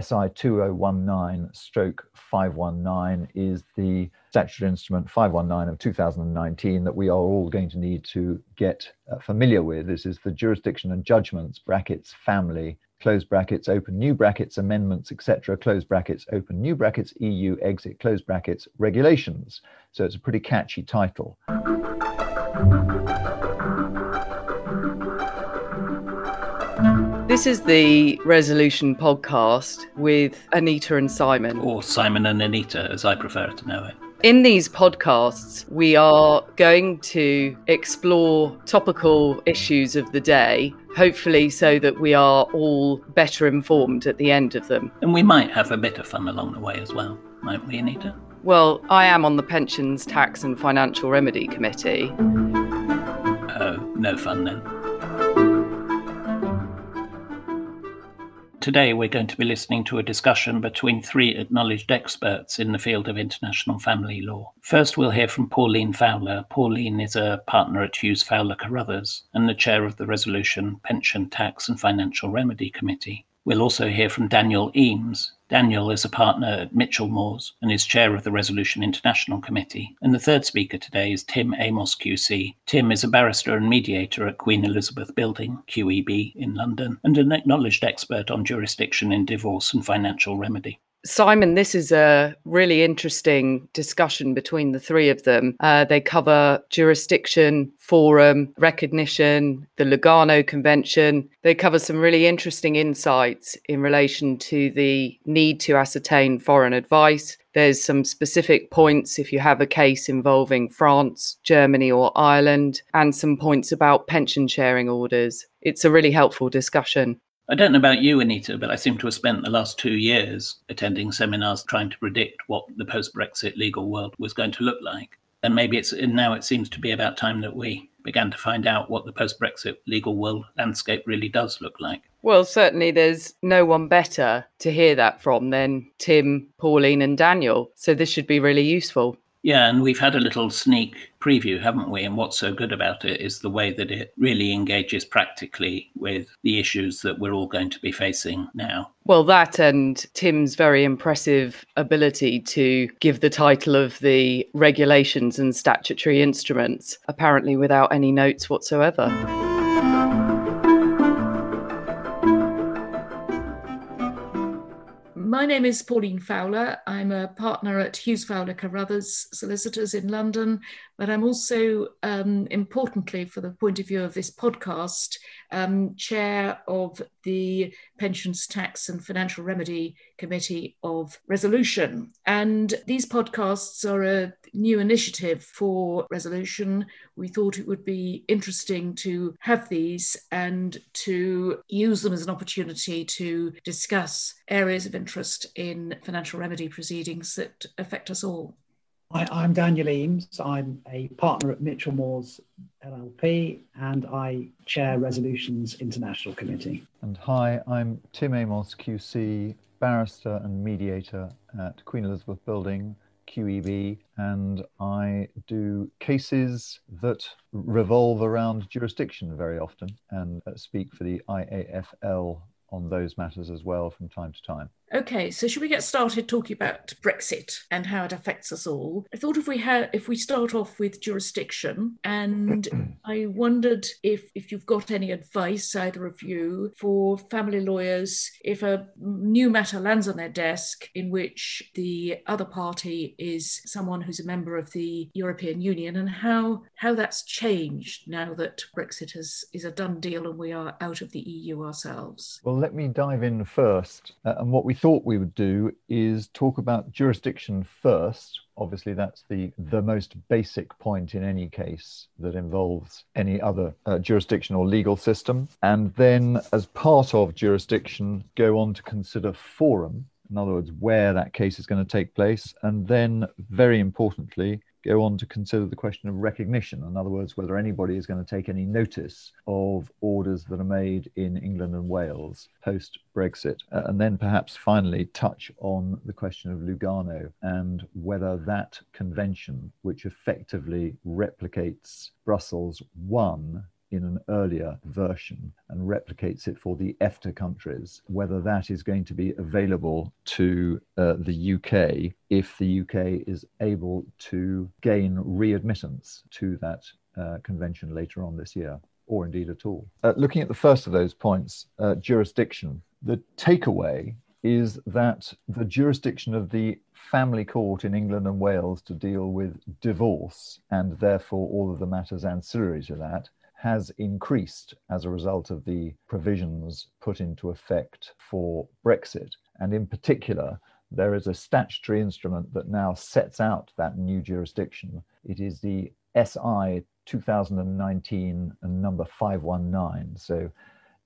SI 2019 stroke 519 is the statutory instrument 519 of 2019 that we are all going to need to get uh, familiar with. This is the jurisdiction and judgments, brackets, family, close brackets, open new brackets, amendments, etc., close brackets, open new brackets, EU, exit, close brackets, regulations. So it's a pretty catchy title. This is the Resolution podcast with Anita and Simon. Or Simon and Anita, as I prefer to know it. In these podcasts, we are going to explore topical issues of the day, hopefully, so that we are all better informed at the end of them. And we might have a bit of fun along the way as well, might we, Anita? Well, I am on the Pensions, Tax and Financial Remedy Committee. Oh, no fun then. Today, we're going to be listening to a discussion between three acknowledged experts in the field of international family law. First, we'll hear from Pauline Fowler. Pauline is a partner at Hughes Fowler Carruthers and the chair of the Resolution, Pension, Tax and Financial Remedy Committee. We'll also hear from Daniel Eames. Daniel is a partner at Mitchell Moores and is chair of the Resolution International Committee. And the third speaker today is Tim Amos QC. Tim is a barrister and mediator at Queen Elizabeth Building, QEB, in London, and an acknowledged expert on jurisdiction in divorce and financial remedy. Simon, this is a really interesting discussion between the three of them. Uh, they cover jurisdiction, forum, recognition, the Lugano Convention. They cover some really interesting insights in relation to the need to ascertain foreign advice. There's some specific points if you have a case involving France, Germany, or Ireland, and some points about pension sharing orders. It's a really helpful discussion. I don't know about you, Anita, but I seem to have spent the last two years attending seminars trying to predict what the post Brexit legal world was going to look like. And maybe it's now it seems to be about time that we began to find out what the post Brexit legal world landscape really does look like. Well, certainly there's no one better to hear that from than Tim, Pauline, and Daniel. So this should be really useful. Yeah, and we've had a little sneak preview, haven't we? And what's so good about it is the way that it really engages practically with the issues that we're all going to be facing now. Well, that and Tim's very impressive ability to give the title of the regulations and statutory instruments, apparently without any notes whatsoever. My name is Pauline Fowler. I'm a partner at Hughes Fowler Carruthers Solicitors in London, but I'm also, um, importantly, for the point of view of this podcast, um, chair of the Pensions, Tax and Financial Remedy Committee of Resolution. And these podcasts are a new initiative for Resolution. We thought it would be interesting to have these and to use them as an opportunity to discuss areas of interest in financial remedy proceedings that affect us all. Hi, I'm Daniel Eames. I'm a partner at Mitchell Moores LLP and I chair Resolutions International Committee. And hi, I'm Tim Amos, QC, barrister and mediator at Queen Elizabeth Building, QEB, and I do cases that revolve around jurisdiction very often and speak for the IAFL on those matters as well from time to time. Okay, so should we get started talking about Brexit and how it affects us all? I thought if we had if we start off with jurisdiction, and I wondered if if you've got any advice, either of you, for family lawyers if a new matter lands on their desk in which the other party is someone who's a member of the European Union, and how how that's changed now that Brexit has, is a done deal and we are out of the EU ourselves. Well, let me dive in first, uh, and what we thought we would do is talk about jurisdiction first. Obviously, that's the, the most basic point in any case that involves any other uh, jurisdiction or legal system. And then, as part of jurisdiction, go on to consider forum, in other words, where that case is going to take place. And then, very importantly, go on to consider the question of recognition. In other words, whether anybody is going to take any notice of orders that are made in England and Wales post Brexit. Uh, and then perhaps finally touch on the question of Lugano and whether that convention, which effectively replicates Brussels 1 in an earlier version and replicates it for the EFTA countries, whether that is going to be available to uh, the UK if the UK is able to gain readmittance to that uh, convention later on this year, or indeed at all. Uh, looking at the first of those points, uh, jurisdiction, the takeaway is that the jurisdiction of the family court in England and Wales to deal with divorce and therefore all of the matters ancillary to that has increased as a result of the provisions put into effect for Brexit. And in particular, there is a statutory instrument that now sets out that new jurisdiction. It is the SI 2019 and number 519. So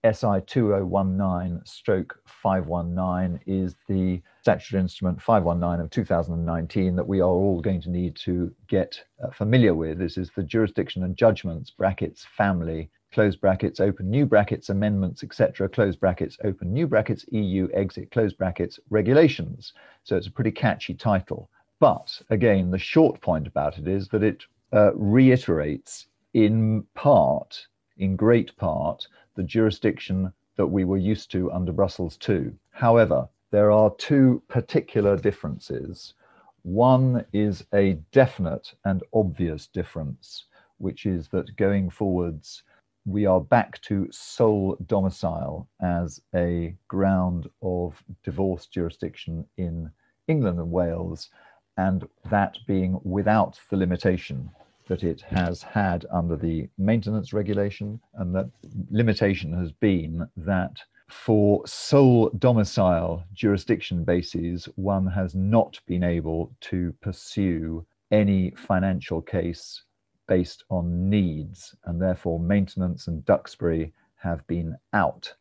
SI 2019 stroke 519 is the statutory instrument 519 of 2019 that we are all going to need to get uh, familiar with. This is the jurisdiction and judgments, brackets, family, close brackets, open new brackets, amendments, etc., close brackets, open new brackets, EU, exit, close brackets, regulations. So it's a pretty catchy title. But again, the short point about it is that it uh, reiterates in part, in great part, the jurisdiction that we were used to under Brussels II. However, there are two particular differences. One is a definite and obvious difference, which is that going forwards, we are back to sole domicile as a ground of divorce jurisdiction in England and Wales, and that being without the limitation that it has had under the maintenance regulation, and that limitation has been that for sole domicile jurisdiction bases, one has not been able to pursue any financial case based on needs, and therefore maintenance and Duxbury have been out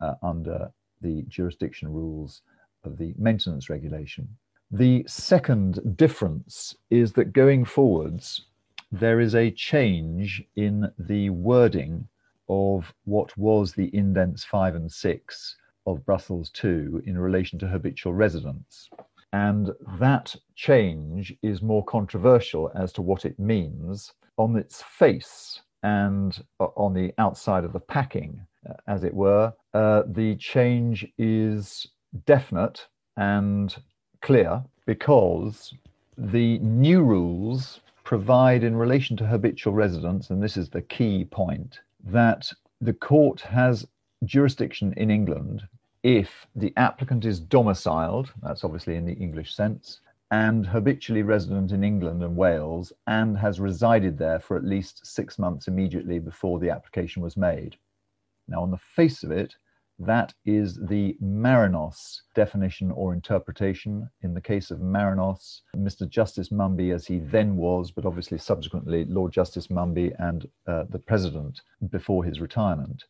uh, under the jurisdiction rules of the maintenance regulation. The second difference is that going forwards, there is a change in the wording of what was the indents 5 and 6 of Brussels 2 in relation to habitual residence. And that change is more controversial as to what it means on its face and on the outside of the packing, as it were. Uh, the change is definite and clear because the new rules provide in relation to habitual residence, and this is the key point, that the court has jurisdiction in England if the applicant is domiciled, that's obviously in the English sense, and habitually resident in England and Wales and has resided there for at least six months immediately before the application was made. Now, on the face of it, that is the Marinos definition or interpretation. In the case of Marinos, Mr. Justice Munby, as he then was, but obviously subsequently Lord Justice Munby and uh, the President before his retirement,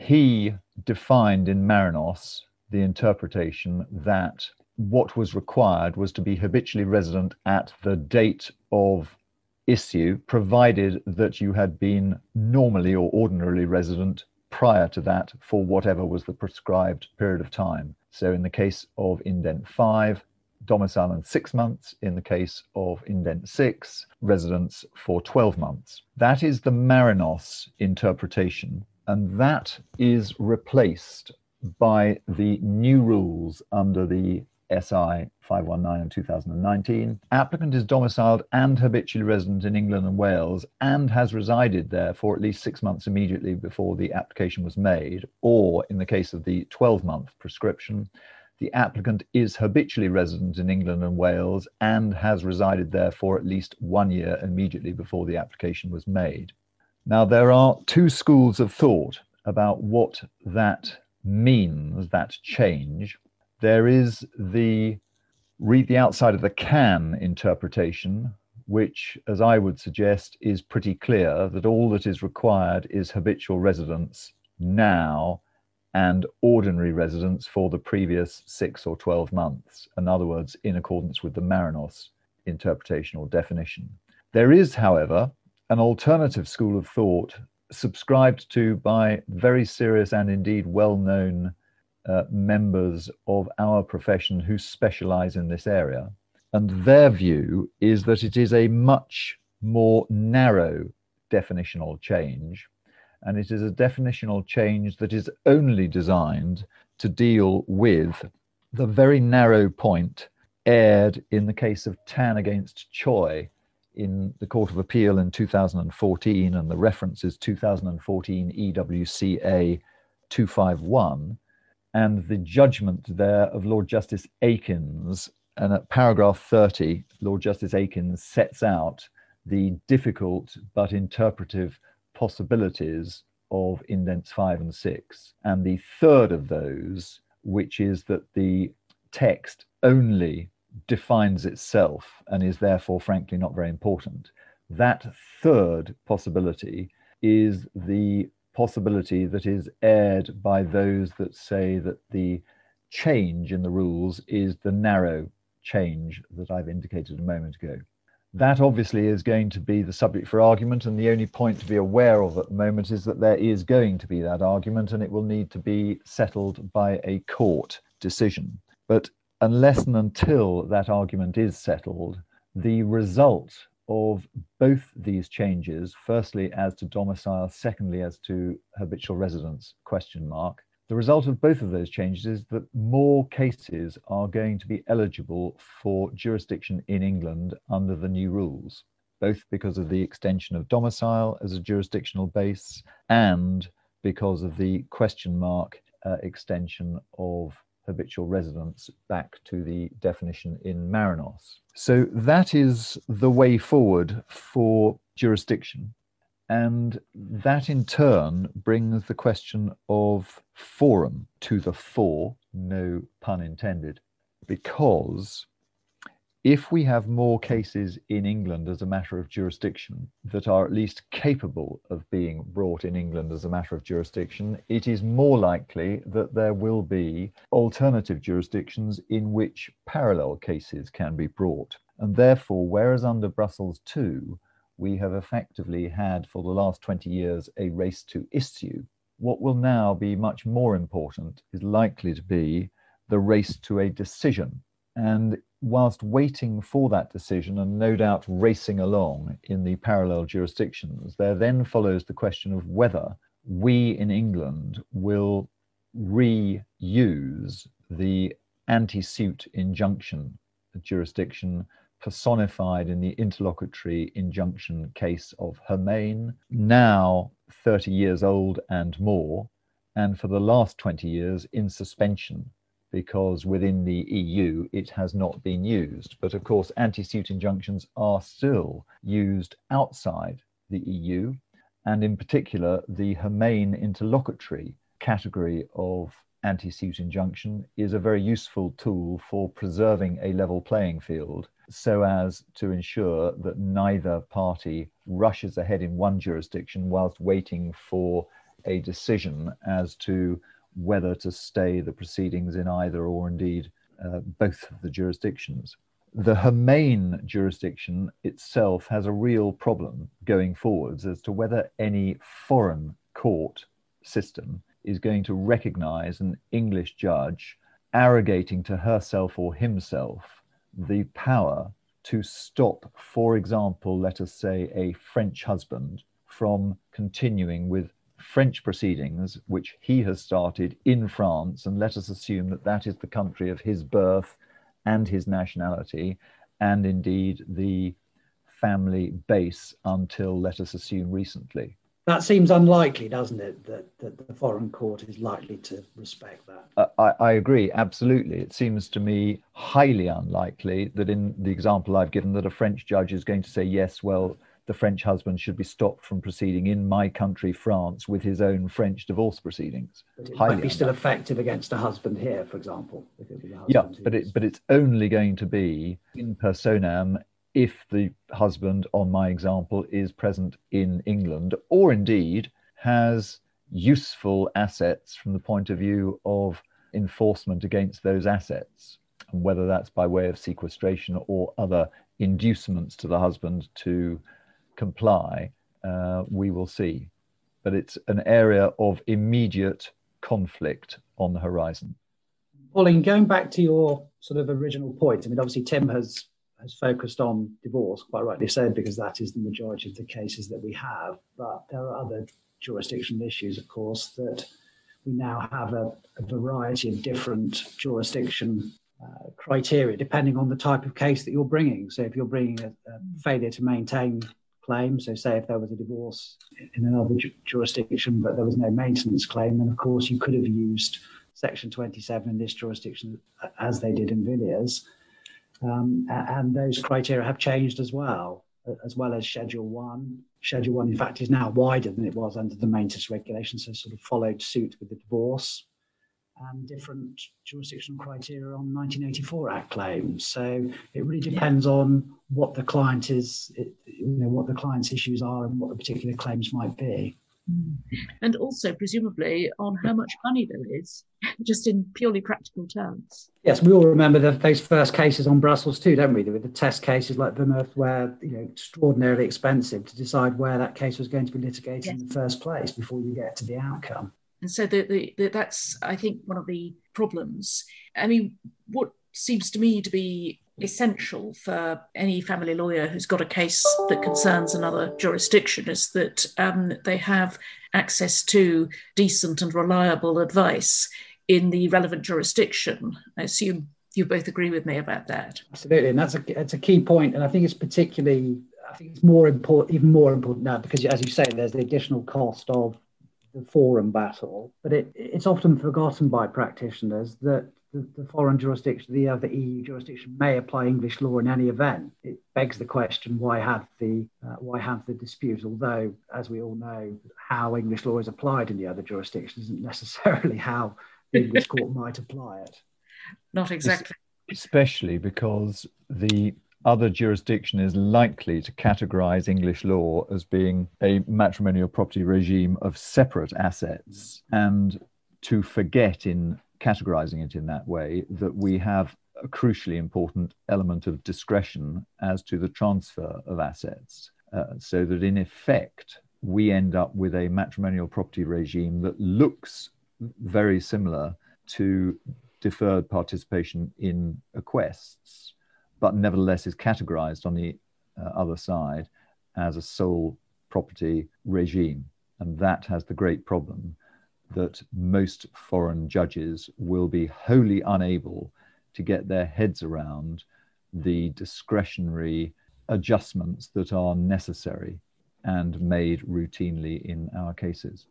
he defined in Marinos the interpretation that what was required was to be habitually resident at the date of issue, provided that you had been normally or ordinarily resident prior to that for whatever was the prescribed period of time. So in the case of indent 5, domicile and six months. In the case of indent 6, residence for 12 months. That is the Marinos interpretation, and that is replaced by the new rules under the SI 519 in 2019. Applicant is domiciled and habitually resident in England and Wales and has resided there for at least six months immediately before the application was made, or in the case of the 12 month prescription, the applicant is habitually resident in England and Wales and has resided there for at least one year immediately before the application was made. Now, there are two schools of thought about what that means, that change there is the read the outside of the can interpretation, which, as I would suggest, is pretty clear that all that is required is habitual residence now and ordinary residence for the previous six or 12 months. In other words, in accordance with the Marinos interpretation or definition. There is, however, an alternative school of thought subscribed to by very serious and indeed well known uh, members of our profession who specialize in this area. And their view is that it is a much more narrow definitional change And it is a definitional change that is only designed to deal with the very narrow point aired in the case of Tan against Choy in the Court of Appeal in 2014, and the reference is 2014 EWCA 251, and the judgment there of Lord Justice Aikens. And at paragraph 30, Lord Justice Aikens sets out the difficult but interpretive possibilities of indents 5 and 6. And the third of those, which is that the text only defines itself and is therefore, frankly, not very important. That third possibility is the possibility that is aired by those that say that the change in the rules is the narrow change that I've indicated a moment ago. That obviously is going to be the subject for argument, and the only point to be aware of at the moment is that there is going to be that argument and it will need to be settled by a court decision. But unless and until that argument is settled, the result of both these changes, firstly as to domicile, secondly as to habitual residence, question mark, the result of both of those changes is that more cases are going to be eligible for jurisdiction in England under the new rules, both because of the extension of domicile as a jurisdictional base and because of the question mark uh, extension of habitual residence back to the definition in Marinos. So that is the way forward for jurisdiction. And that in turn brings the question of forum to the fore, no pun intended, because if we have more cases in England as a matter of jurisdiction that are at least capable of being brought in England as a matter of jurisdiction, it is more likely that there will be alternative jurisdictions in which parallel cases can be brought. And therefore, whereas under Brussels II, we have effectively had for the last 20 years a race to issue, what will now be much more important is likely to be the race to a decision. And whilst waiting for that decision and no doubt racing along in the parallel jurisdictions, there then follows the question of whether we in England will reuse the anti suit injunction jurisdiction personified in the interlocutory injunction case of Hemain, now 30 years old and more, and for the last 20 years in suspension because within the EU it has not been used. But of course, anti suit injunctions are still used outside the EU, and in particular, the Hemain interlocutory category of anti suit injunction is a very useful tool for preserving a level playing field so as to ensure that neither party rushes ahead in one jurisdiction whilst waiting for a decision as to whether to stay the proceedings in either or indeed uh, both of the jurisdictions. The Hemain jurisdiction itself has a real problem going forwards as to whether any foreign court system is going to recognize an English judge arrogating to herself or himself the power to stop, for example, let us say, a French husband from continuing with French proceedings, which he has started in France, and let us assume that that is the country of his birth and his nationality, and indeed the family base until, let us assume, recently. That seems unlikely, doesn't it, that, that the foreign court is likely to respect that? Uh, I, I agree, absolutely. It seems to me highly unlikely that in the example I've given, that a French judge is going to say, yes, well, the French husband should be stopped from proceeding in my country, France, with his own French divorce proceedings. But it Highly might be still effective against a husband here, for example. Yeah, but it, but it's only going to be in personam if the husband, on my example, is present in England, or indeed has useful assets from the point of view of enforcement against those assets, and whether that's by way of sequestration or other inducements to the husband to comply, uh, we will see. But it's an area of immediate conflict on the horizon. Pauline, going back to your sort of original point, I mean, obviously Tim has has focused on divorce, quite rightly said, because that is the majority of the cases that we have. But there are other jurisdictional issues, of course, that we now have a, a variety of different jurisdiction uh, criteria depending on the type of case that you're bringing. So if you're bringing a, a failure to maintain claim, so say if there was a divorce in another ju- jurisdiction but there was no maintenance claim, then of course you could have used Section 27 in this jurisdiction as they did in Villiers. Um, and those criteria have changed as well, as well as Schedule 1. Schedule 1, in fact, is now wider than it was under the maintenance regulations, so sort of followed suit with the divorce and different jurisdictional criteria on 1984 Act claims. So it really depends on what the client is, you know, what the client's issues are and what the particular claims might be. Mm. And also, presumably, on how much money there is, just in purely practical terms. Yes, we all remember the, those first cases on Brussels too, don't we? With the test cases like Wermuth, where you know extraordinarily expensive to decide where that case was going to be litigated yes. in the first place before you get to the outcome. And so the, the, the, that's, I think, one of the problems. I mean, what seems to me to be essential for any family lawyer who's got a case that concerns another jurisdiction is that um, they have access to decent and reliable advice in the relevant jurisdiction. I assume you both agree with me about that. Absolutely, and that's a that's a key point, and I think it's particularly I think it's more important, even more important now because, as you say, there's the additional cost of the forum battle, but it, it's often forgotten by practitioners that the, the, foreign jurisdiction, the other EU jurisdiction, may apply English law in any event. It begs the question: Why have the uh, why have the dispute? Although, as we all know, how English law is applied in the other jurisdictions isn't necessarily how the English court might apply it. Not exactly. Especially because the other jurisdiction is likely to categorize English law as being a matrimonial property regime of separate assets and to forget in categorizing it in that way that we have a crucially important element of discretion as to the transfer of assets. Uh, so that in effect, we end up with a matrimonial property regime that looks very similar to deferred participation in acquests but nevertheless is categorized on the uh, other side as a sole property regime. And that has the great problem that most foreign judges will be wholly unable to get their heads around the discretionary adjustments that are necessary and made routinely in our cases.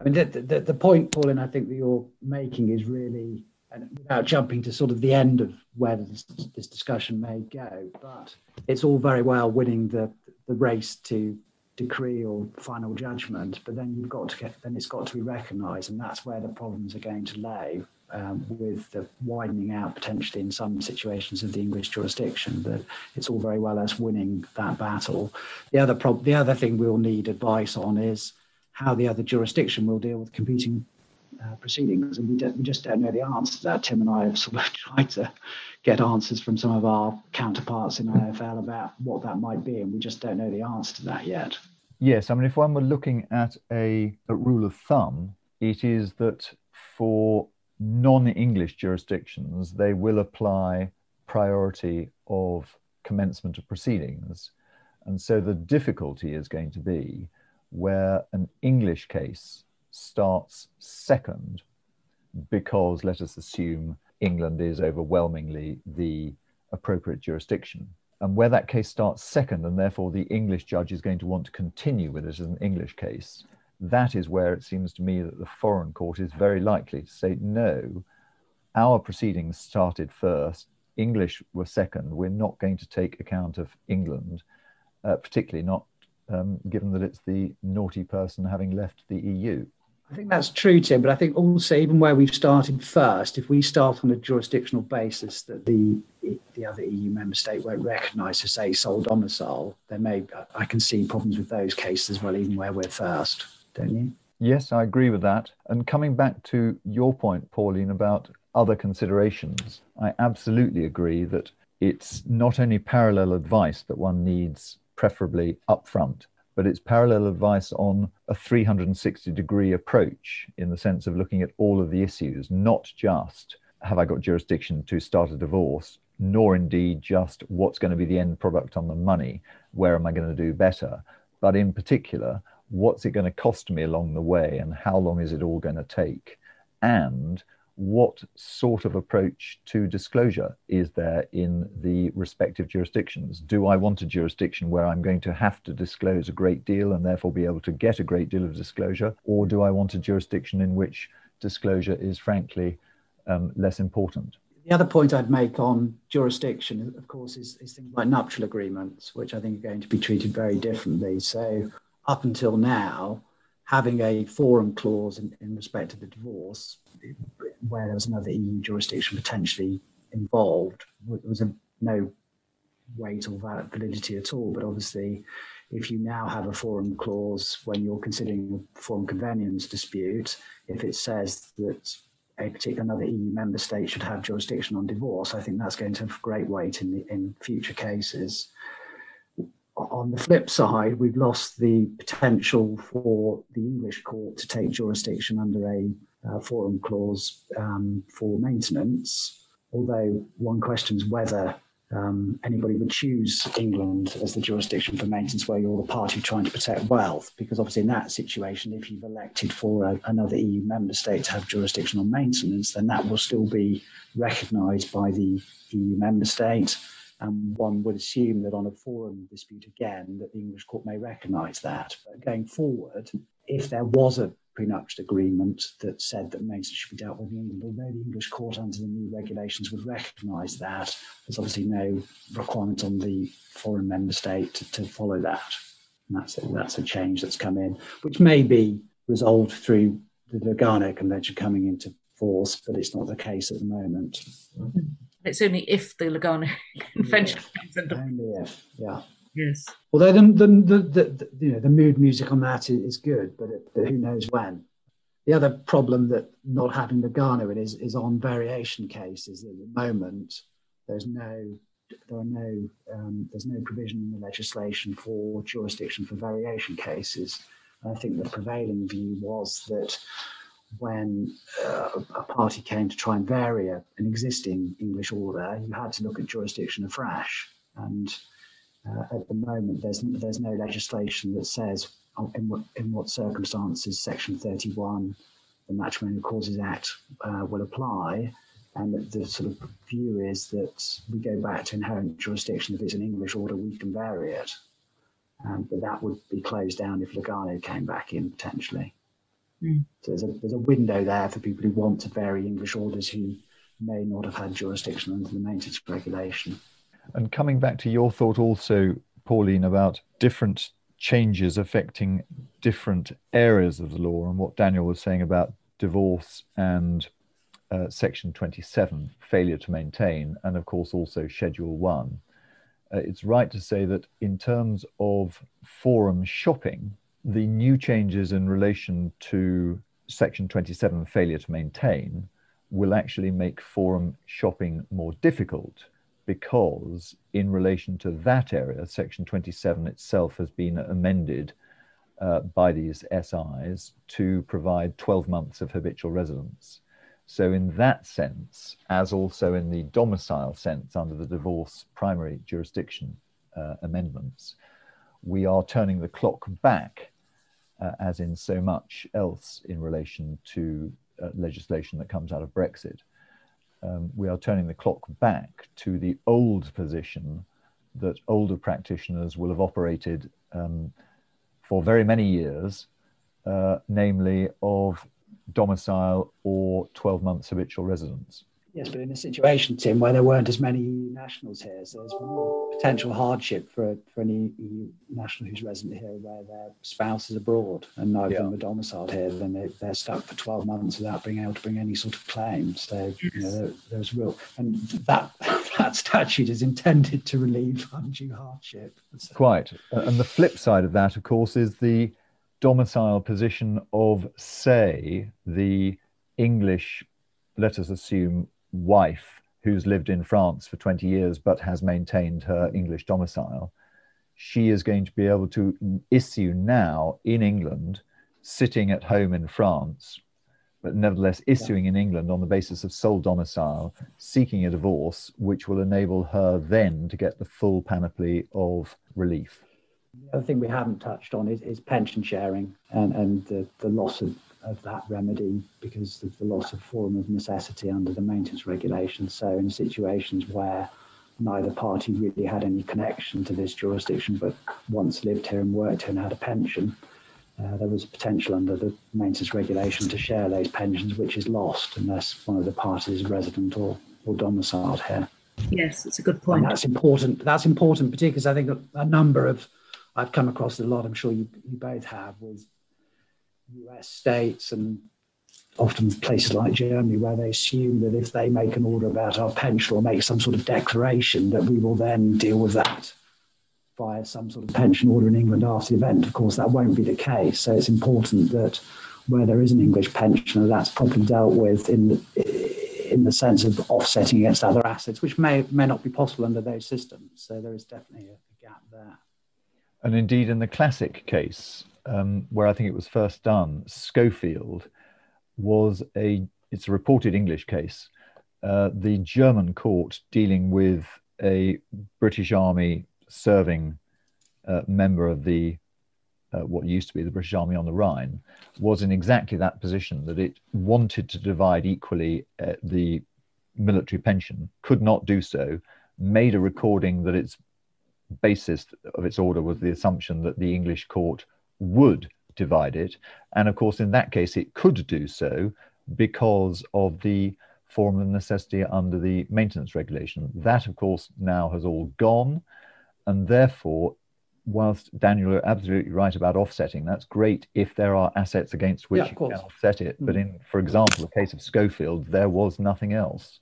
I mean, the, the, the point, Pauline, I think that you're making is really and without jumping to sort of the end of where this, this discussion may go, but it's all very well winning the, the race to decree or final judgment, but then you've got to get, then it's got to be recognised, and that's where the problems are going to lay. Um, with the widening out potentially in some situations of the English jurisdiction, that it's all very well us winning that battle. The other prob- the other thing we'll need advice on is how the other jurisdiction will deal with competing uh, proceedings, and we, don't, we just don't know the answer to that. Tim and I have sort of tried to get answers from some of our counterparts in IFL about what that might be, and we just don't know the answer to that yet. Yes, I mean, if one were looking at a, a rule of thumb, it is that for non-English jurisdictions, they will apply priority of commencement of proceedings. And so the difficulty is going to be where an English case starts second because let us assume England is overwhelmingly the appropriate jurisdiction. And where that case starts second, and therefore the English judge is going to want to continue with it as an English case, that is where it seems to me that the foreign court is very likely to say, no, our proceedings started first, English were second, we're not going to take account of England, uh, particularly not um, given that it's the naughty person having left the EU. I think that's true, Tim. But I think also, even where we've started first, if we start on a jurisdictional basis that the the other EU member state won't recognise as a sole domicile, there may I can see problems with those cases as well, even where we're first. Don't you? Yes, I agree with that. And coming back to your point, Pauline, about other considerations, I absolutely agree that it's not only parallel advice that one needs, preferably upfront, but it's parallel advice on a 360 degree approach in the sense of looking at all of the issues, not just have I got jurisdiction to start a divorce, nor indeed just what's going to be the end product on the money, where am I going to do better, but in particular, what's it going to cost me along the way and how long is it all going to take? And what sort of approach to disclosure is there in the respective jurisdictions? Do I want a jurisdiction where I'm going to have to disclose a great deal and therefore be able to get a great deal of disclosure? Or do I want a jurisdiction in which disclosure is frankly um, less important? The other point I'd make on jurisdiction, of course, is, is things like nuptial agreements, which I think are going to be treated very differently. So, up until now, having a forum clause in, in respect of the divorce, where there was another EU jurisdiction potentially involved, was a, no weight or validity at all. But obviously, if you now have a forum clause when you're considering a forum conveniens dispute, if it says that a particular another EU member state should have jurisdiction on divorce, I think that's going to have great weight in the, in future cases. On the flip side, we've lost the potential for the English court to take jurisdiction under a uh, forum clause um, for maintenance. Although one questions whether um, anybody would choose England as the jurisdiction for maintenance where you're the party trying to protect wealth. Because obviously, in that situation, if you've elected for a, another EU member state to have jurisdiction on maintenance, then that will still be recognised by the EU member state. And one would assume that on a forum dispute again, that the English court may recognise that. But going forward, if there was a prenuptial agreement that said that maintenance should be dealt with in England, although the English court under the new regulations would recognise that, there's obviously no requirement on the foreign member state to, to follow that. And that's a, that's a change that's come in, which may be resolved through the Lugano Convention coming into force, but it's not the case at the moment. Mm-hmm. It's only if the Lugano Convention yeah, comes into Only if, yeah. Yes. Although the, the, the, the, you know the mood music on that is, good, but, it, but who knows when. The other problem that not having Lugano in is, is on variation cases. At the moment, there's no there are no um, there's no provision in the legislation for jurisdiction for variation cases. I think the prevailing view was that when uh, a party came to try and vary a, an existing English order, you had to look at jurisdiction afresh. And uh, at the moment, there's there's no legislation that says in what in what circumstances Section 31, the Matrimonial Causes Act, uh, will apply. And the, the sort of view is that we go back to inherent jurisdiction. If it's an English order, we can vary it. Um, but that would be closed down if Lugano came back in potentially. Mm. So there's a, there's a window there for people who want to vary English orders who may not have had jurisdiction under the maintenance regulation. And coming back to your thought also, Pauline, about different changes affecting different areas of the law and what Daniel was saying about divorce and uh, Section 27, failure to maintain, and of course also Schedule 1. Uh, it's right to say that in terms of forum shopping, the new changes in relation to Section 27, failure to maintain, will actually make forum shopping more difficult because in relation to that area, Section 27 itself has been amended uh, by these SIs to provide 12 months of habitual residence. So, in that sense, as also in the domicile sense under the divorce primary jurisdiction uh, amendments, we are turning the clock back, uh, as in so much else in relation to uh, legislation that comes out of Brexit um, we are turning the clock back to the old position that older practitioners will have operated um, for very many years, uh, namely of domicile or 12 months habitual residence. Yes, but in a situation, Tim, where there weren't as many EU nationals here, so there's more potential hardship for, for any EU national who's resident here where their spouse is abroad and neither of them are domiciled here, then they, they're stuck for 12 months without being able to bring any sort of claim. So, you know, there, there's real, and that, that statute is intended to relieve undue hardship. So. Quite. And the flip side of that, of course, is the domicile position of, say, the English, let us assume, wife who's lived in France for 20 years but has maintained her English domicile, she is going to be able to issue now in England, sitting at home in France, but nevertheless issuing in England on the basis of sole domicile, seeking a divorce, which will enable her then to get the full panoply of relief. The other thing we haven't touched on is, is pension sharing and, and the, the loss of, of that remedy because of the loss of forum of necessity under the maintenance regulations. So, in situations where neither party really had any connection to this jurisdiction, but once lived here and worked here and had a pension, uh, there was potential under the maintenance regulation to share those pensions, which is lost unless one of the parties is resident or, or domiciled here. Yes, it's a good point. And that's important. That's important, particularly because I think a, a, number of I've come across a lot. I'm sure you, you both have with U.S. states and often places like Germany, where they assume that if they make an order about our pension or make some sort of declaration, that we will then deal with that via some sort of pension order in England after the event. Of course, that won't be the case. So it's important that where there is an English pensioner, that's properly dealt with in the, in the sense of offsetting against other assets, which may may not be possible under those systems. So there is definitely a gap there. And indeed, in the classic case, um, where I think it was first done, Schofield was a it's a reported English case. Uh, the German court dealing with a British Army serving uh, member of the uh, what used to be the British Army on the Rhine was in exactly that position that it wanted to divide equally uh, the military pension, could not do so, made a recording that its basis of its order was the assumption that the English court would divide it. And of course, in that case, it could do so because of the forum of necessity under the maintenance regulation. That, of course, now has all gone. And therefore, whilst Daniel, you're absolutely right about offsetting, that's great if there are assets against which yeah, you can offset it. But in, for example, the case of Schofield, there was nothing else.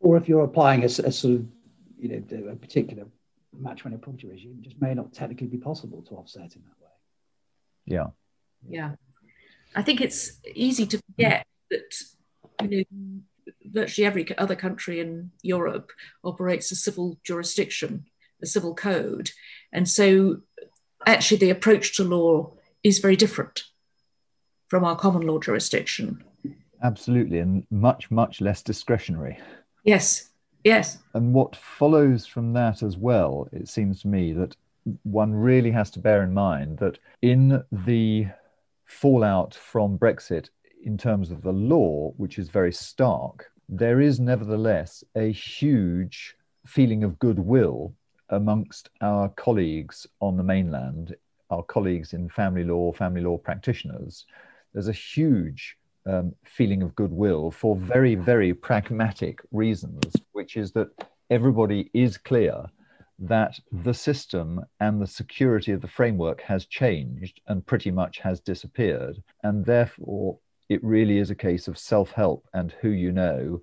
Or if you're applying a, a sort of, you know, a particular matrimonial property regime, just may not technically be possible to offset in that way. Yeah. Yeah. I think it's easy to forget that, you know, virtually every other country in Europe operates a civil jurisdiction a civil code. And so actually the approach to law is very different from our common law jurisdiction. Absolutely, and much, much less discretionary. Yes, yes. And what follows from that as well, it seems to me that one really has to bear in mind that in the fallout from Brexit, in terms of the law, which is very stark, there is nevertheless a huge feeling of goodwill amongst our colleagues on the mainland, our colleagues in family law, family law practitioners, there's a huge um, feeling of goodwill for very, very pragmatic reasons, which is that everybody is clear that the system and the security of the framework has changed and pretty much has disappeared. And therefore, it really is a case of self help and who you know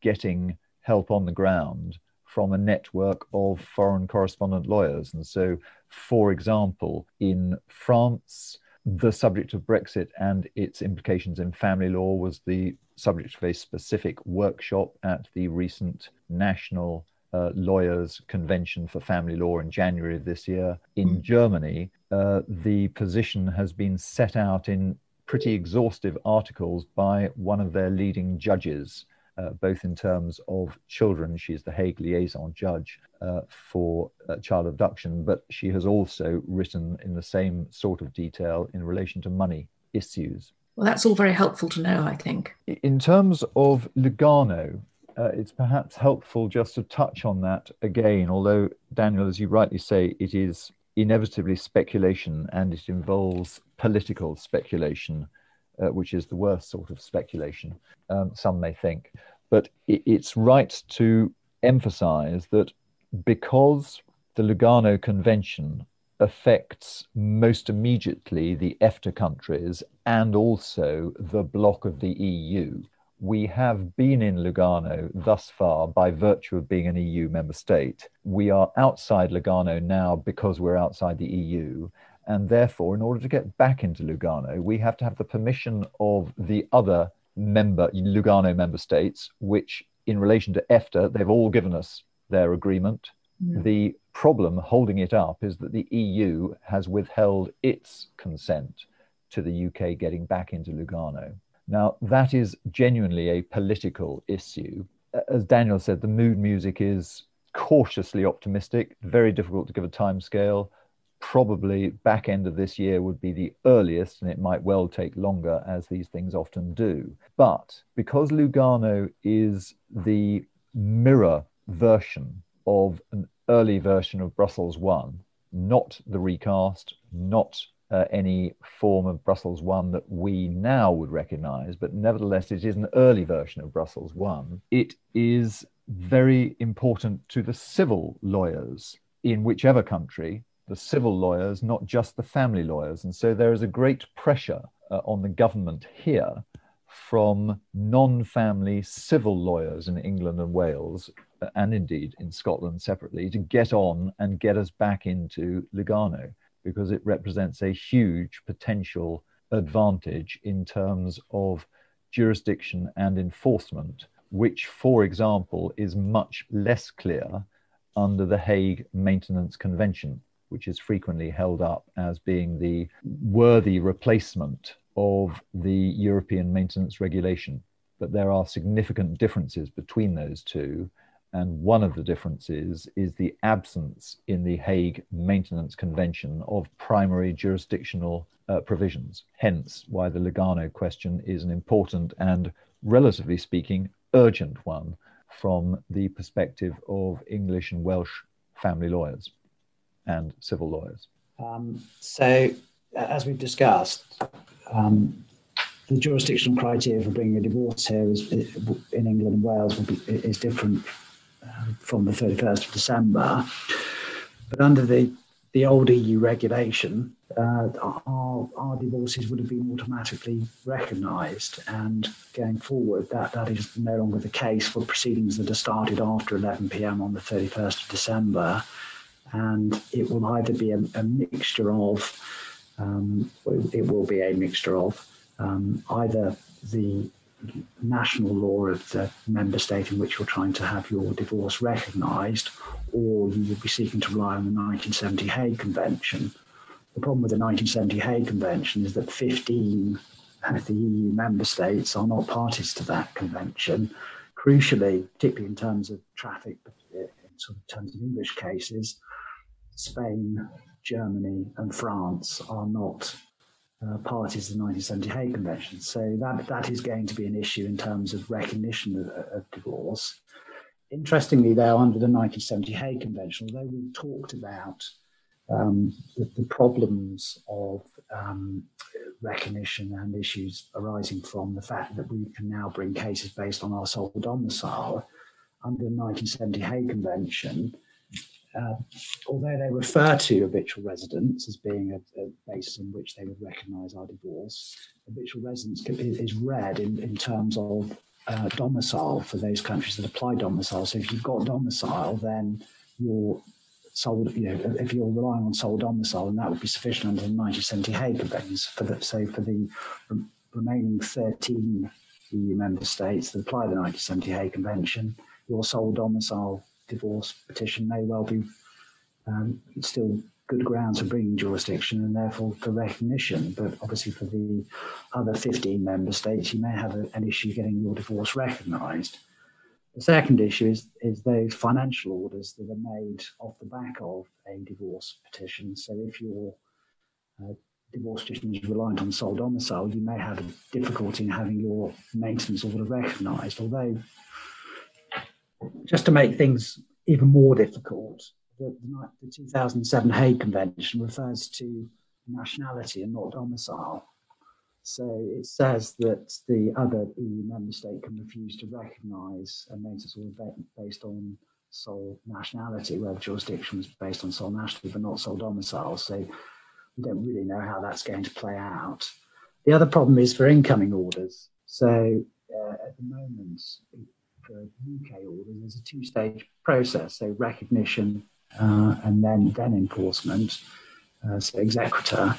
getting help on the ground from a network of foreign correspondent lawyers. And so, for example, in France, the subject of Brexit and its implications in family law was the subject of a specific workshop at the recent National uh, Lawyers Convention for Family Law in January of this year. In mm. Germany, uh, the position has been set out in pretty exhaustive articles by one of their leading judges uh, both in terms of children. She's the Hague liaison judge uh, for uh, child abduction, but she has also written in the same sort of detail in relation to money issues. Well, that's all very helpful to know, I think. In terms of Lugano, uh, it's perhaps helpful just to touch on that again, although, Daniel, as you rightly say, it is inevitably speculation and it involves political speculation uh, which is the worst sort of speculation, um, some may think. But it, it's right to emphasize that because the Lugano Convention affects most immediately the EFTA countries and also the bloc of the EU. We have been in Lugano thus far by virtue of being an EU member state. We are outside Lugano now because we're outside the EU. And therefore, in order to get back into Lugano, we have to have the permission of the other member Lugano member states, which in relation to EFTA, they've all given us their agreement. Yeah. The problem holding it up is that the EU has withheld its consent to the UK getting back into Lugano. Now, that is genuinely a political issue. As Daniel said, the mood music is cautiously optimistic, very difficult to give a time scale probably back end of this year would be the earliest, and it might well take longer, as these things often do. But because Lugano is the mirror version of an early version of Brussels 1, not the recast, not uh, any form of Brussels 1 that we now would recognize, but nevertheless, it is an early version of Brussels 1. It is very important to the civil lawyers in whichever country, the civil lawyers, not just the family lawyers. And so there is a great pressure uh, on the government here from non family civil lawyers in England and Wales, uh, and indeed in Scotland separately, to get on and get us back into Lugano because it represents a huge potential advantage in terms of jurisdiction and enforcement, which, for example, is much less clear under the Hague Maintenance Convention, which is frequently held up as being the worthy replacement of the European maintenance regulation. But there are significant differences between those two. And one of the differences is the absence in the Hague Maintenance Convention of primary jurisdictional uh, provisions. Hence, why the Lugano question is an important and, relatively speaking, urgent one from the perspective of English and Welsh family lawyers and civil lawyers. Um, so, as we've discussed, um, the jurisdictional criteria for bringing a divorce here is, in England and Wales be, is different from the 31st of December. But under the, the old EU regulation, uh, our, our divorces would have been automatically recognised. And going forward, that, that is no longer the case for proceedings that are started after 11 pm on the 31st of December. And it will either be a, a mixture of, um, it will be a mixture of um, either the national law of the member state in which you're trying to have your divorce recognised, or you would be seeking to rely on the 1970 Hague Convention. The problem with the 1970 Hague Convention is that 15 of the EU member states are not parties to that convention. Crucially, particularly in terms of traffic, in sort of terms of English cases, Spain, Germany, and France are not uh, parties to the 1970 Hague Convention. So that, that is going to be an issue in terms of recognition of, of divorce. Interestingly, though, under the 1970 Hague Convention, although we talked about um, the, the, problems of um, recognition and issues arising from the fact that we can now bring cases based on our sole domicile, under the 1970 Hague Convention, uh, although they refer to habitual residence as being a, a basis on which they would recognise our divorce, habitual residence is read in, in terms of uh, domicile for those countries that apply domicile. So if you've got domicile, then you're sole, you know, if you're relying on sole domicile, then that would be sufficient under the 1970 Hague. For the, so for the remaining 13 EU member states that apply the 1970 Hague Convention, your sole domicile divorce petition may well be um, still good grounds for bringing jurisdiction and therefore for recognition. But obviously, for the other 15 member states, you may have a, an issue getting your divorce recognised. The second issue is, is those financial orders that are made off the back of a divorce petition. So if your uh, divorce petition is reliant on sole domicile, you may have difficulty in having your maintenance order recognised. Although just to make things even more difficult, the, the 2007 Hague Convention refers to nationality and not domicile. So it says that the other EU member state can refuse to recognise a maintenance order based on sole nationality, where the jurisdiction was based on sole nationality but not sole domicile. So we don't really know how that's going to play out. The other problem is for incoming orders. So uh, at the moment, for UK orders, there's a two-stage process. So recognition uh, and then then enforcement, uh, so exequatur.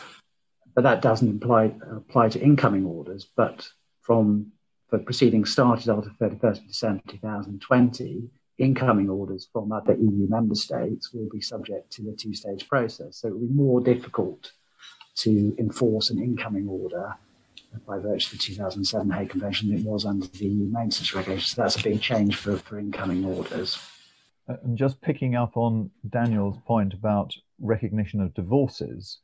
But that doesn't apply apply to incoming orders. But from for proceedings started after 31st of December 2020, incoming orders from other EU member states will be subject to the two-stage process. So it will be more difficult to enforce an incoming order by virtue of the 2007 Hague Convention it was under the maintenance regulations. So that's a big change for, for incoming orders. Uh, and just picking up on Daniel's point about recognition of divorces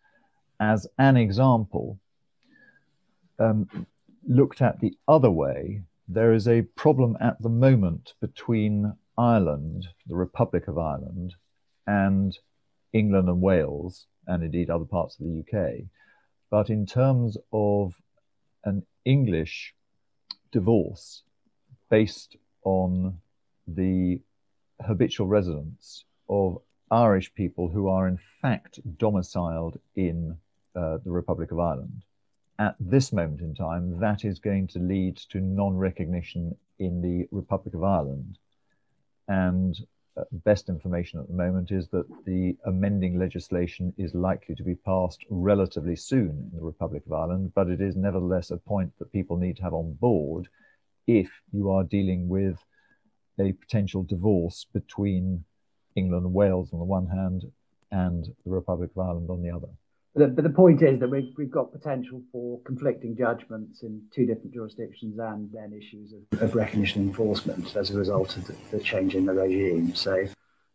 as an example, um, looked at the other way, there is a problem at the moment between Ireland, the Republic of Ireland, and England and Wales, and indeed other parts of the UK. But in terms of an English divorce based on the habitual residence of Irish people who are in fact domiciled in uh, the Republic of Ireland. At this moment in time, that is going to lead to non recognition in the Republic of Ireland. And Uh, best information at the moment is that the amending legislation is likely to be passed relatively soon in the Republic of Ireland, but it is nevertheless a point that people need to have on board if you are dealing with a potential divorce between England and Wales on the one hand and the Republic of Ireland on the other. But the, but the point is that we've, we've got potential for conflicting judgments in two different jurisdictions and then issues of, of recognition enforcement as a result of the, the, change in the regime. So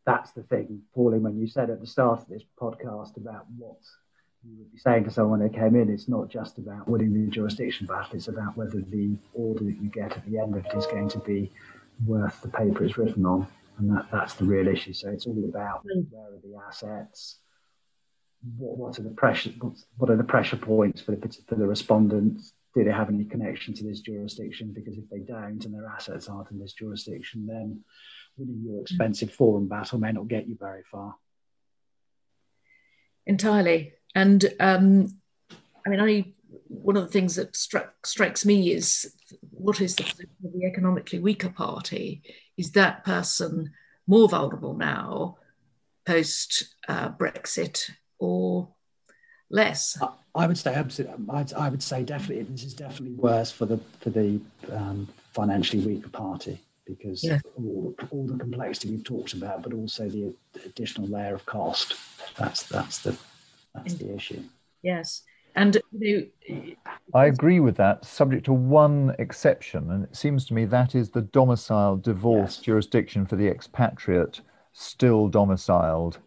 that's the thing, Pauline, when you said at the start of this podcast about what you would be saying to someone who came in, it's not just about winning the jurisdiction battle, it's about whether the order that you get at the end of it is going to be worth the paper it's written on. And that, that's the real issue. So it's all about mm. where are the assets, what, what are the pressure what are the pressure points for the for the respondents? Do they have any connection to this jurisdiction? Because if they don't and their assets aren't in this jurisdiction, then winning your expensive forum battle may not get you very far. Entirely, and um, I mean, I one of the things that struck, strikes me is what is the position of the economically weaker party? Is that person more vulnerable now post uh, Brexit or less? I would say absolutely. I'd, I would say definitely this is definitely worse for the for the um, financially weaker party because yeah. all, all the complexity we've talked about, but also the additional layer of cost. That's that's the that's the issue. Yes, and you know, I agree with that, subject to one exception, and it seems to me that is the domicile divorce yes. jurisdiction for the expatriate still domiciled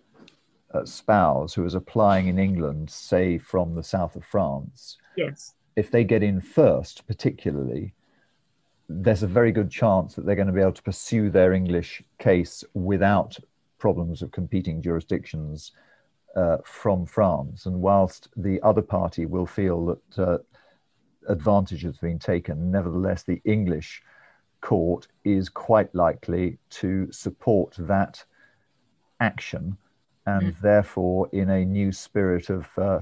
spouse who is applying in England, say from the south of France, yes, if they get in first, particularly, there's a very good chance that they're going to be able to pursue their English case without problems of competing jurisdictions uh, from France. And whilst the other party will feel that uh, advantage has been taken, nevertheless, the English court is quite likely to support that action and mm. therefore in a new spirit of uh,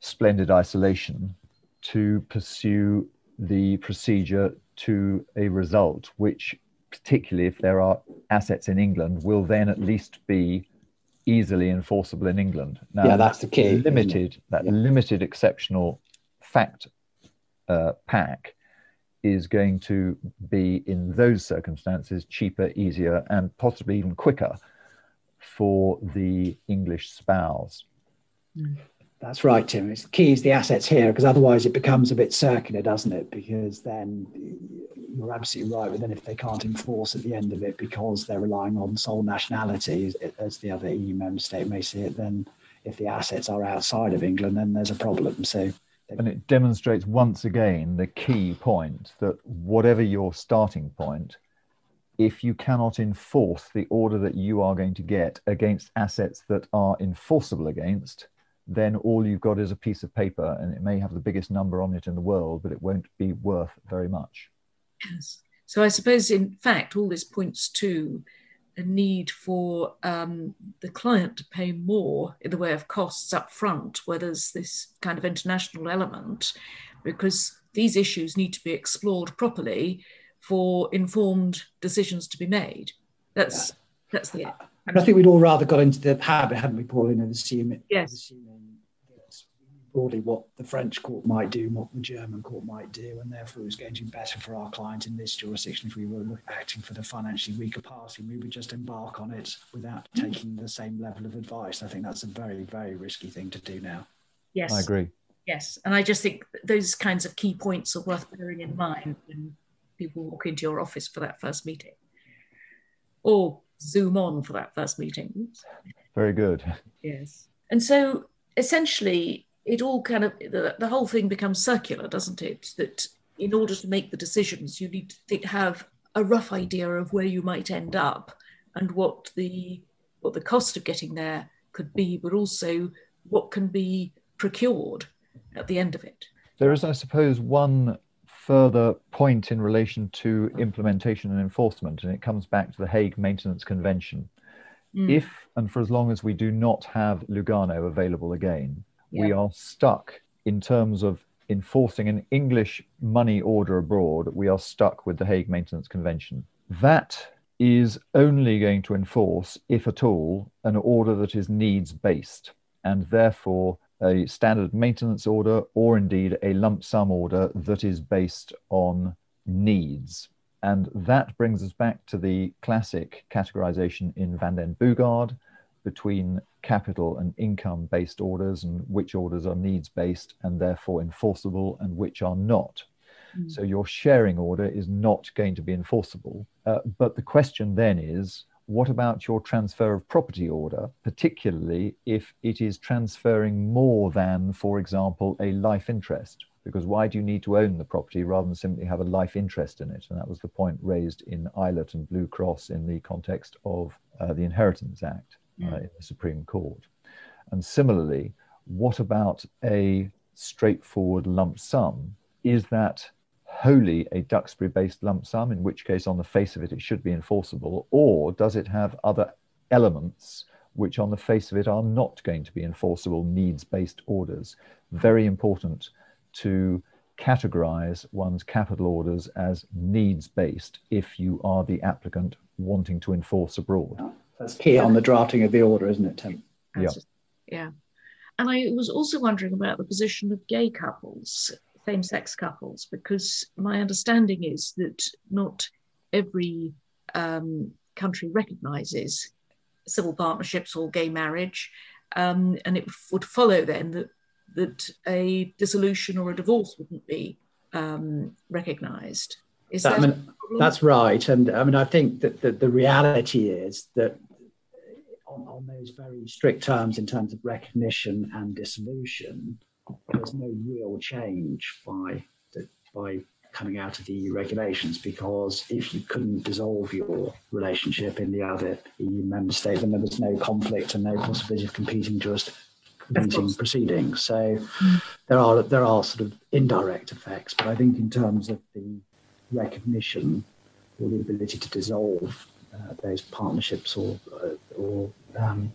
splendid isolation to pursue the procedure to a result which particularly if there are assets in england will then at least be easily enforceable in england now yeah that's the key limited that yeah. limited exceptional fact uh, pack is going to be in those circumstances cheaper easier and possibly even quicker for the English spouse. That's right, Tim. It's the key is the assets here, because otherwise it becomes a bit circular, doesn't it? Because then you're absolutely right. But then if they can't enforce at the end of it because they're relying on sole nationality, as the other EU member state may see it, then if the assets are outside of England, then there's a problem. So and it demonstrates once again the key point that whatever your starting point, if you cannot enforce the order that you are going to get against assets that are enforceable against, then all you've got is a piece of paper and it may have the biggest number on it in the world, but it won't be worth very much. Yes. So I suppose, in fact, all this points to a need for um, the client to pay more in the way of costs up front, where there's this kind of international element, because these issues need to be explored properly for informed decisions to be made. That's yeah. that's the. And I think we'd all rather got into the habit, hadn't we, Pauline, of assuming, yes. assuming broadly what the French court might do, and what the German court might do, and therefore it was going to be better for our client in this jurisdiction if we were acting for the financially weaker party. We would just embark on it without mm. taking the same level of advice. I think that's a very, very risky thing to do now. Yes, I agree. Yes, and I just think those kinds of key points are worth bearing in mind when people walk into your office for that first meeting or zoom on for that first meeting Very good. Yes. And so essentially, it all kind of, the, the whole thing becomes circular, doesn't it? That in order to make the decisions, you need to think, have a rough idea of where you might end up and what the what the cost of getting there could be, but also what can be procured at the end of it. There is, I suppose, one further point in relation to implementation and enforcement, and it comes back to the Hague Maintenance Convention. Mm. If and for as long as we do not have Lugano available again, yeah. we are stuck in terms of enforcing an English money order abroad, we are stuck with the Hague Maintenance Convention. That is only going to enforce, if at all, an order that is needs based and therefore a standard maintenance order or indeed a lump sum order that is based on needs. And that brings us back to the classic categorization in Van den Boogaard between capital and income based orders and which orders are needs based and therefore enforceable and which are not. Mm. So your sharing order is not going to be enforceable. Uh, but the question then is what about your transfer of property order, particularly if it is transferring more than, for example, a life interest? Because why do you need to own the property rather than simply have a life interest in it? And that was the point raised in Ilott and Blue Cross in the context of uh, the Inheritance Act uh, mm. in the Supreme Court. And similarly, what about a straightforward lump sum? Is that wholly a Duxbury based lump sum, in which case, on the face of it, it should be enforceable? Or does it have other elements which, on the face of it, are not going to be enforceable needs based orders? Very important to categorize one's capital orders as needs based if you are the applicant wanting to enforce abroad. That's key on the drafting of the order, isn't it, Tim? Yeah. Yeah. And I was also wondering about the position of gay couples same sex couples because my understanding is that not every um, country recognizes civil partnerships or gay marriage. Um, and it would follow then that, that a dissolution or a divorce wouldn't be um, recognized. Is that, mean, that's right. And I mean, I think that the, the reality is that on, on those very strict terms in terms of recognition and dissolution, there's no real change by the, by coming out of the EU regulations because if you couldn't dissolve your relationship in the other EU member state, then there was no conflict and no possibility of competing just competing proceedings. So mm. there are there are sort of indirect effects, but I think in terms of the recognition or the ability to dissolve uh, those partnerships or uh, or um,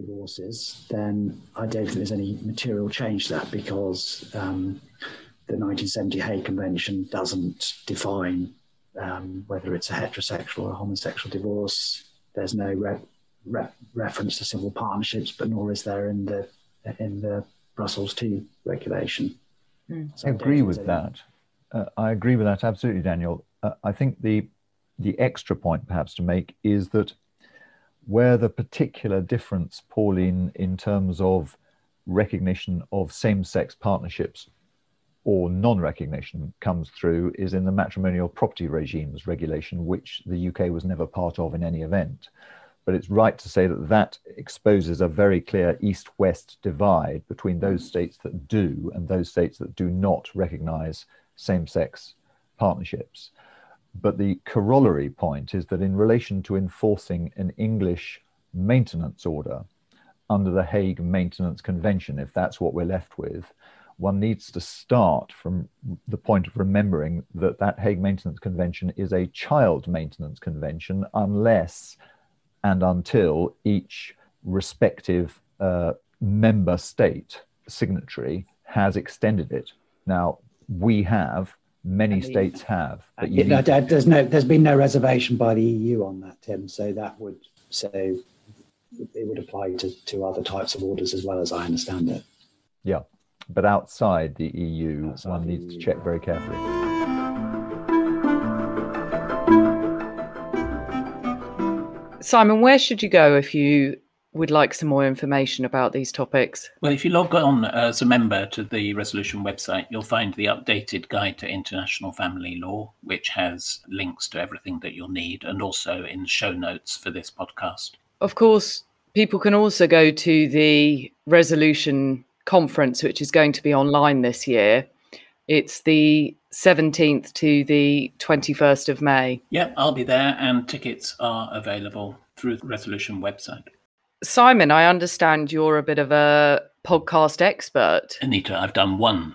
divorces, then I don't think there's any material change to that because um, the 1970 Hague Convention doesn't define um, whether it's a heterosexual or a homosexual divorce. There's no re- re- reference to civil partnerships, but nor is there in the in the Brussels II regulation. Mm. So I agree with that. Uh, I agree with that absolutely, Daniel. Uh, I think the the extra point perhaps to make is that where the particular difference, Pauline, in terms of recognition of same sex partnerships or non recognition comes through is in the matrimonial property regimes regulation, which the UK was never part of in any event. But it's right to say that that exposes a very clear east west divide between those mm. states that do and those states that do not recognize same sex partnerships. But the corollary point is that in relation to enforcing an English maintenance order under the Hague Maintenance Convention, if that's what we're left with, one needs to start from the point of remembering that that Hague Maintenance Convention is a child maintenance convention unless and until each respective uh, member state signatory has extended it. Now, we have, Many I mean, states have. But you no, there's no, there's been no reservation by the EU on that, Tim. So that would so it would apply to, to other types of orders as well as I understand it. Yeah, but outside the EU, outside one the needs EU. to check very carefully. Simon, where should you go if you would like some more information about these topics? Well, if you log on as a member to the resolution website, you'll find the updated guide to international family law, which has links to everything that you'll need and also in show notes for this podcast. Of course, People can also go to the resolution conference, which is going to be online this year. It's the 17th to the 21st of May. Yep, I'll be there, and tickets are available through the resolution website. Simon, I understand you're a bit of a podcast expert. Anita, I've done one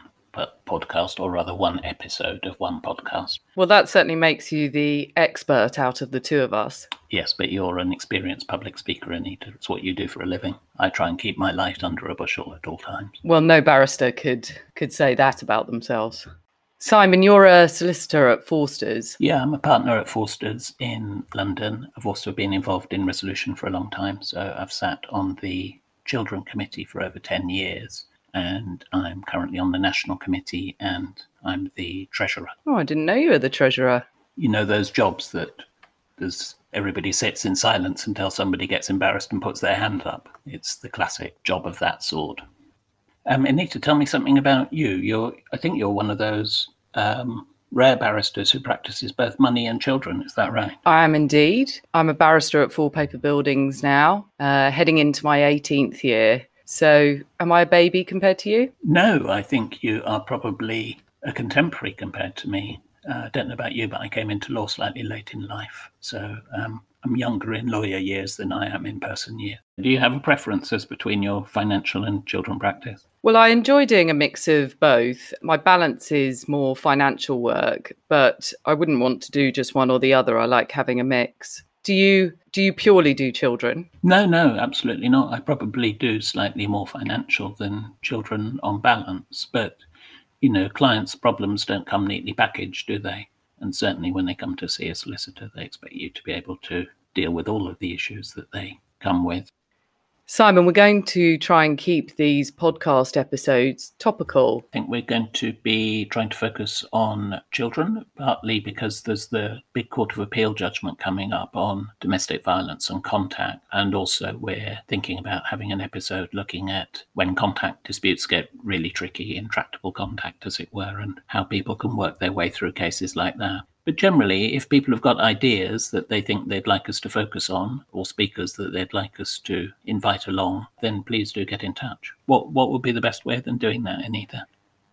podcast, or rather one episode of one podcast. Well, that certainly makes you the expert out of the two of us. Yes, but you're an experienced public speaker, Anita. It's what you do for a living. I try and keep my light under a bushel at all times. Well, no barrister could could say that about themselves. Simon, you're a solicitor at Forsters. Yeah, I'm a partner at Forsters in London. I've also been involved in resolution for a long time. So I've sat on the Children Committee for over 10 years and I'm currently on the national committee and I'm the treasurer. Oh, I didn't know you were the treasurer. You know those jobs that there's everybody sits in silence until somebody gets embarrassed and puts their hand up. It's the classic job of that sort. Um, Anita, tell me something about you. You're, I think you're one of those um, rare barristers who practices both money and children. Is that right? I am indeed. I'm a barrister at 4 Paper Buildings now, uh, heading into my 18th year. So, am I a baby compared to you? No, I think you are probably a contemporary compared to me. Uh, I don't know about you, but I came into law slightly late in life. So, um, I'm younger in lawyer years than I am in person years. Do you have a preference as between your financial and children practice? Well, I enjoy doing a mix of both. My balance is more financial work, but I wouldn't want to do just one or the other. I like having a mix. Do you do you purely do children? No, no, absolutely not. I probably do slightly more financial than children on balance, but you know, clients' problems don't come neatly packaged, do they? And certainly when they come to see a solicitor, they expect you to be able to deal with all of the issues that they come with. Simon, we're going to try and keep these podcast episodes topical. I think we're going to be trying to focus on children, partly because there's the big Court of Appeal judgment coming up on domestic violence and contact. And also, we're thinking about having an episode looking at when contact disputes get really tricky, intractable contact, as it were, and how people can work their way through cases like that. But generally, if people have got ideas that they think they'd like us to focus on, or speakers that they'd like us to invite along, then please do get in touch. What what would be the best way than doing that, Anita?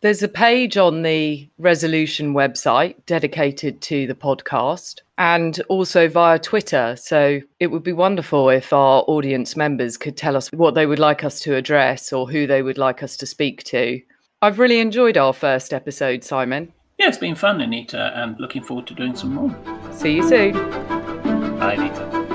There's a page on the resolution website dedicated to the podcast and also via Twitter. So it would be wonderful if our audience members could tell us what they would like us to address or who they would like us to speak to. I've really enjoyed our first episode, Simon. Yeah, it's been fun, Anita, and looking forward to doing some more. See you soon. Bye, Anita.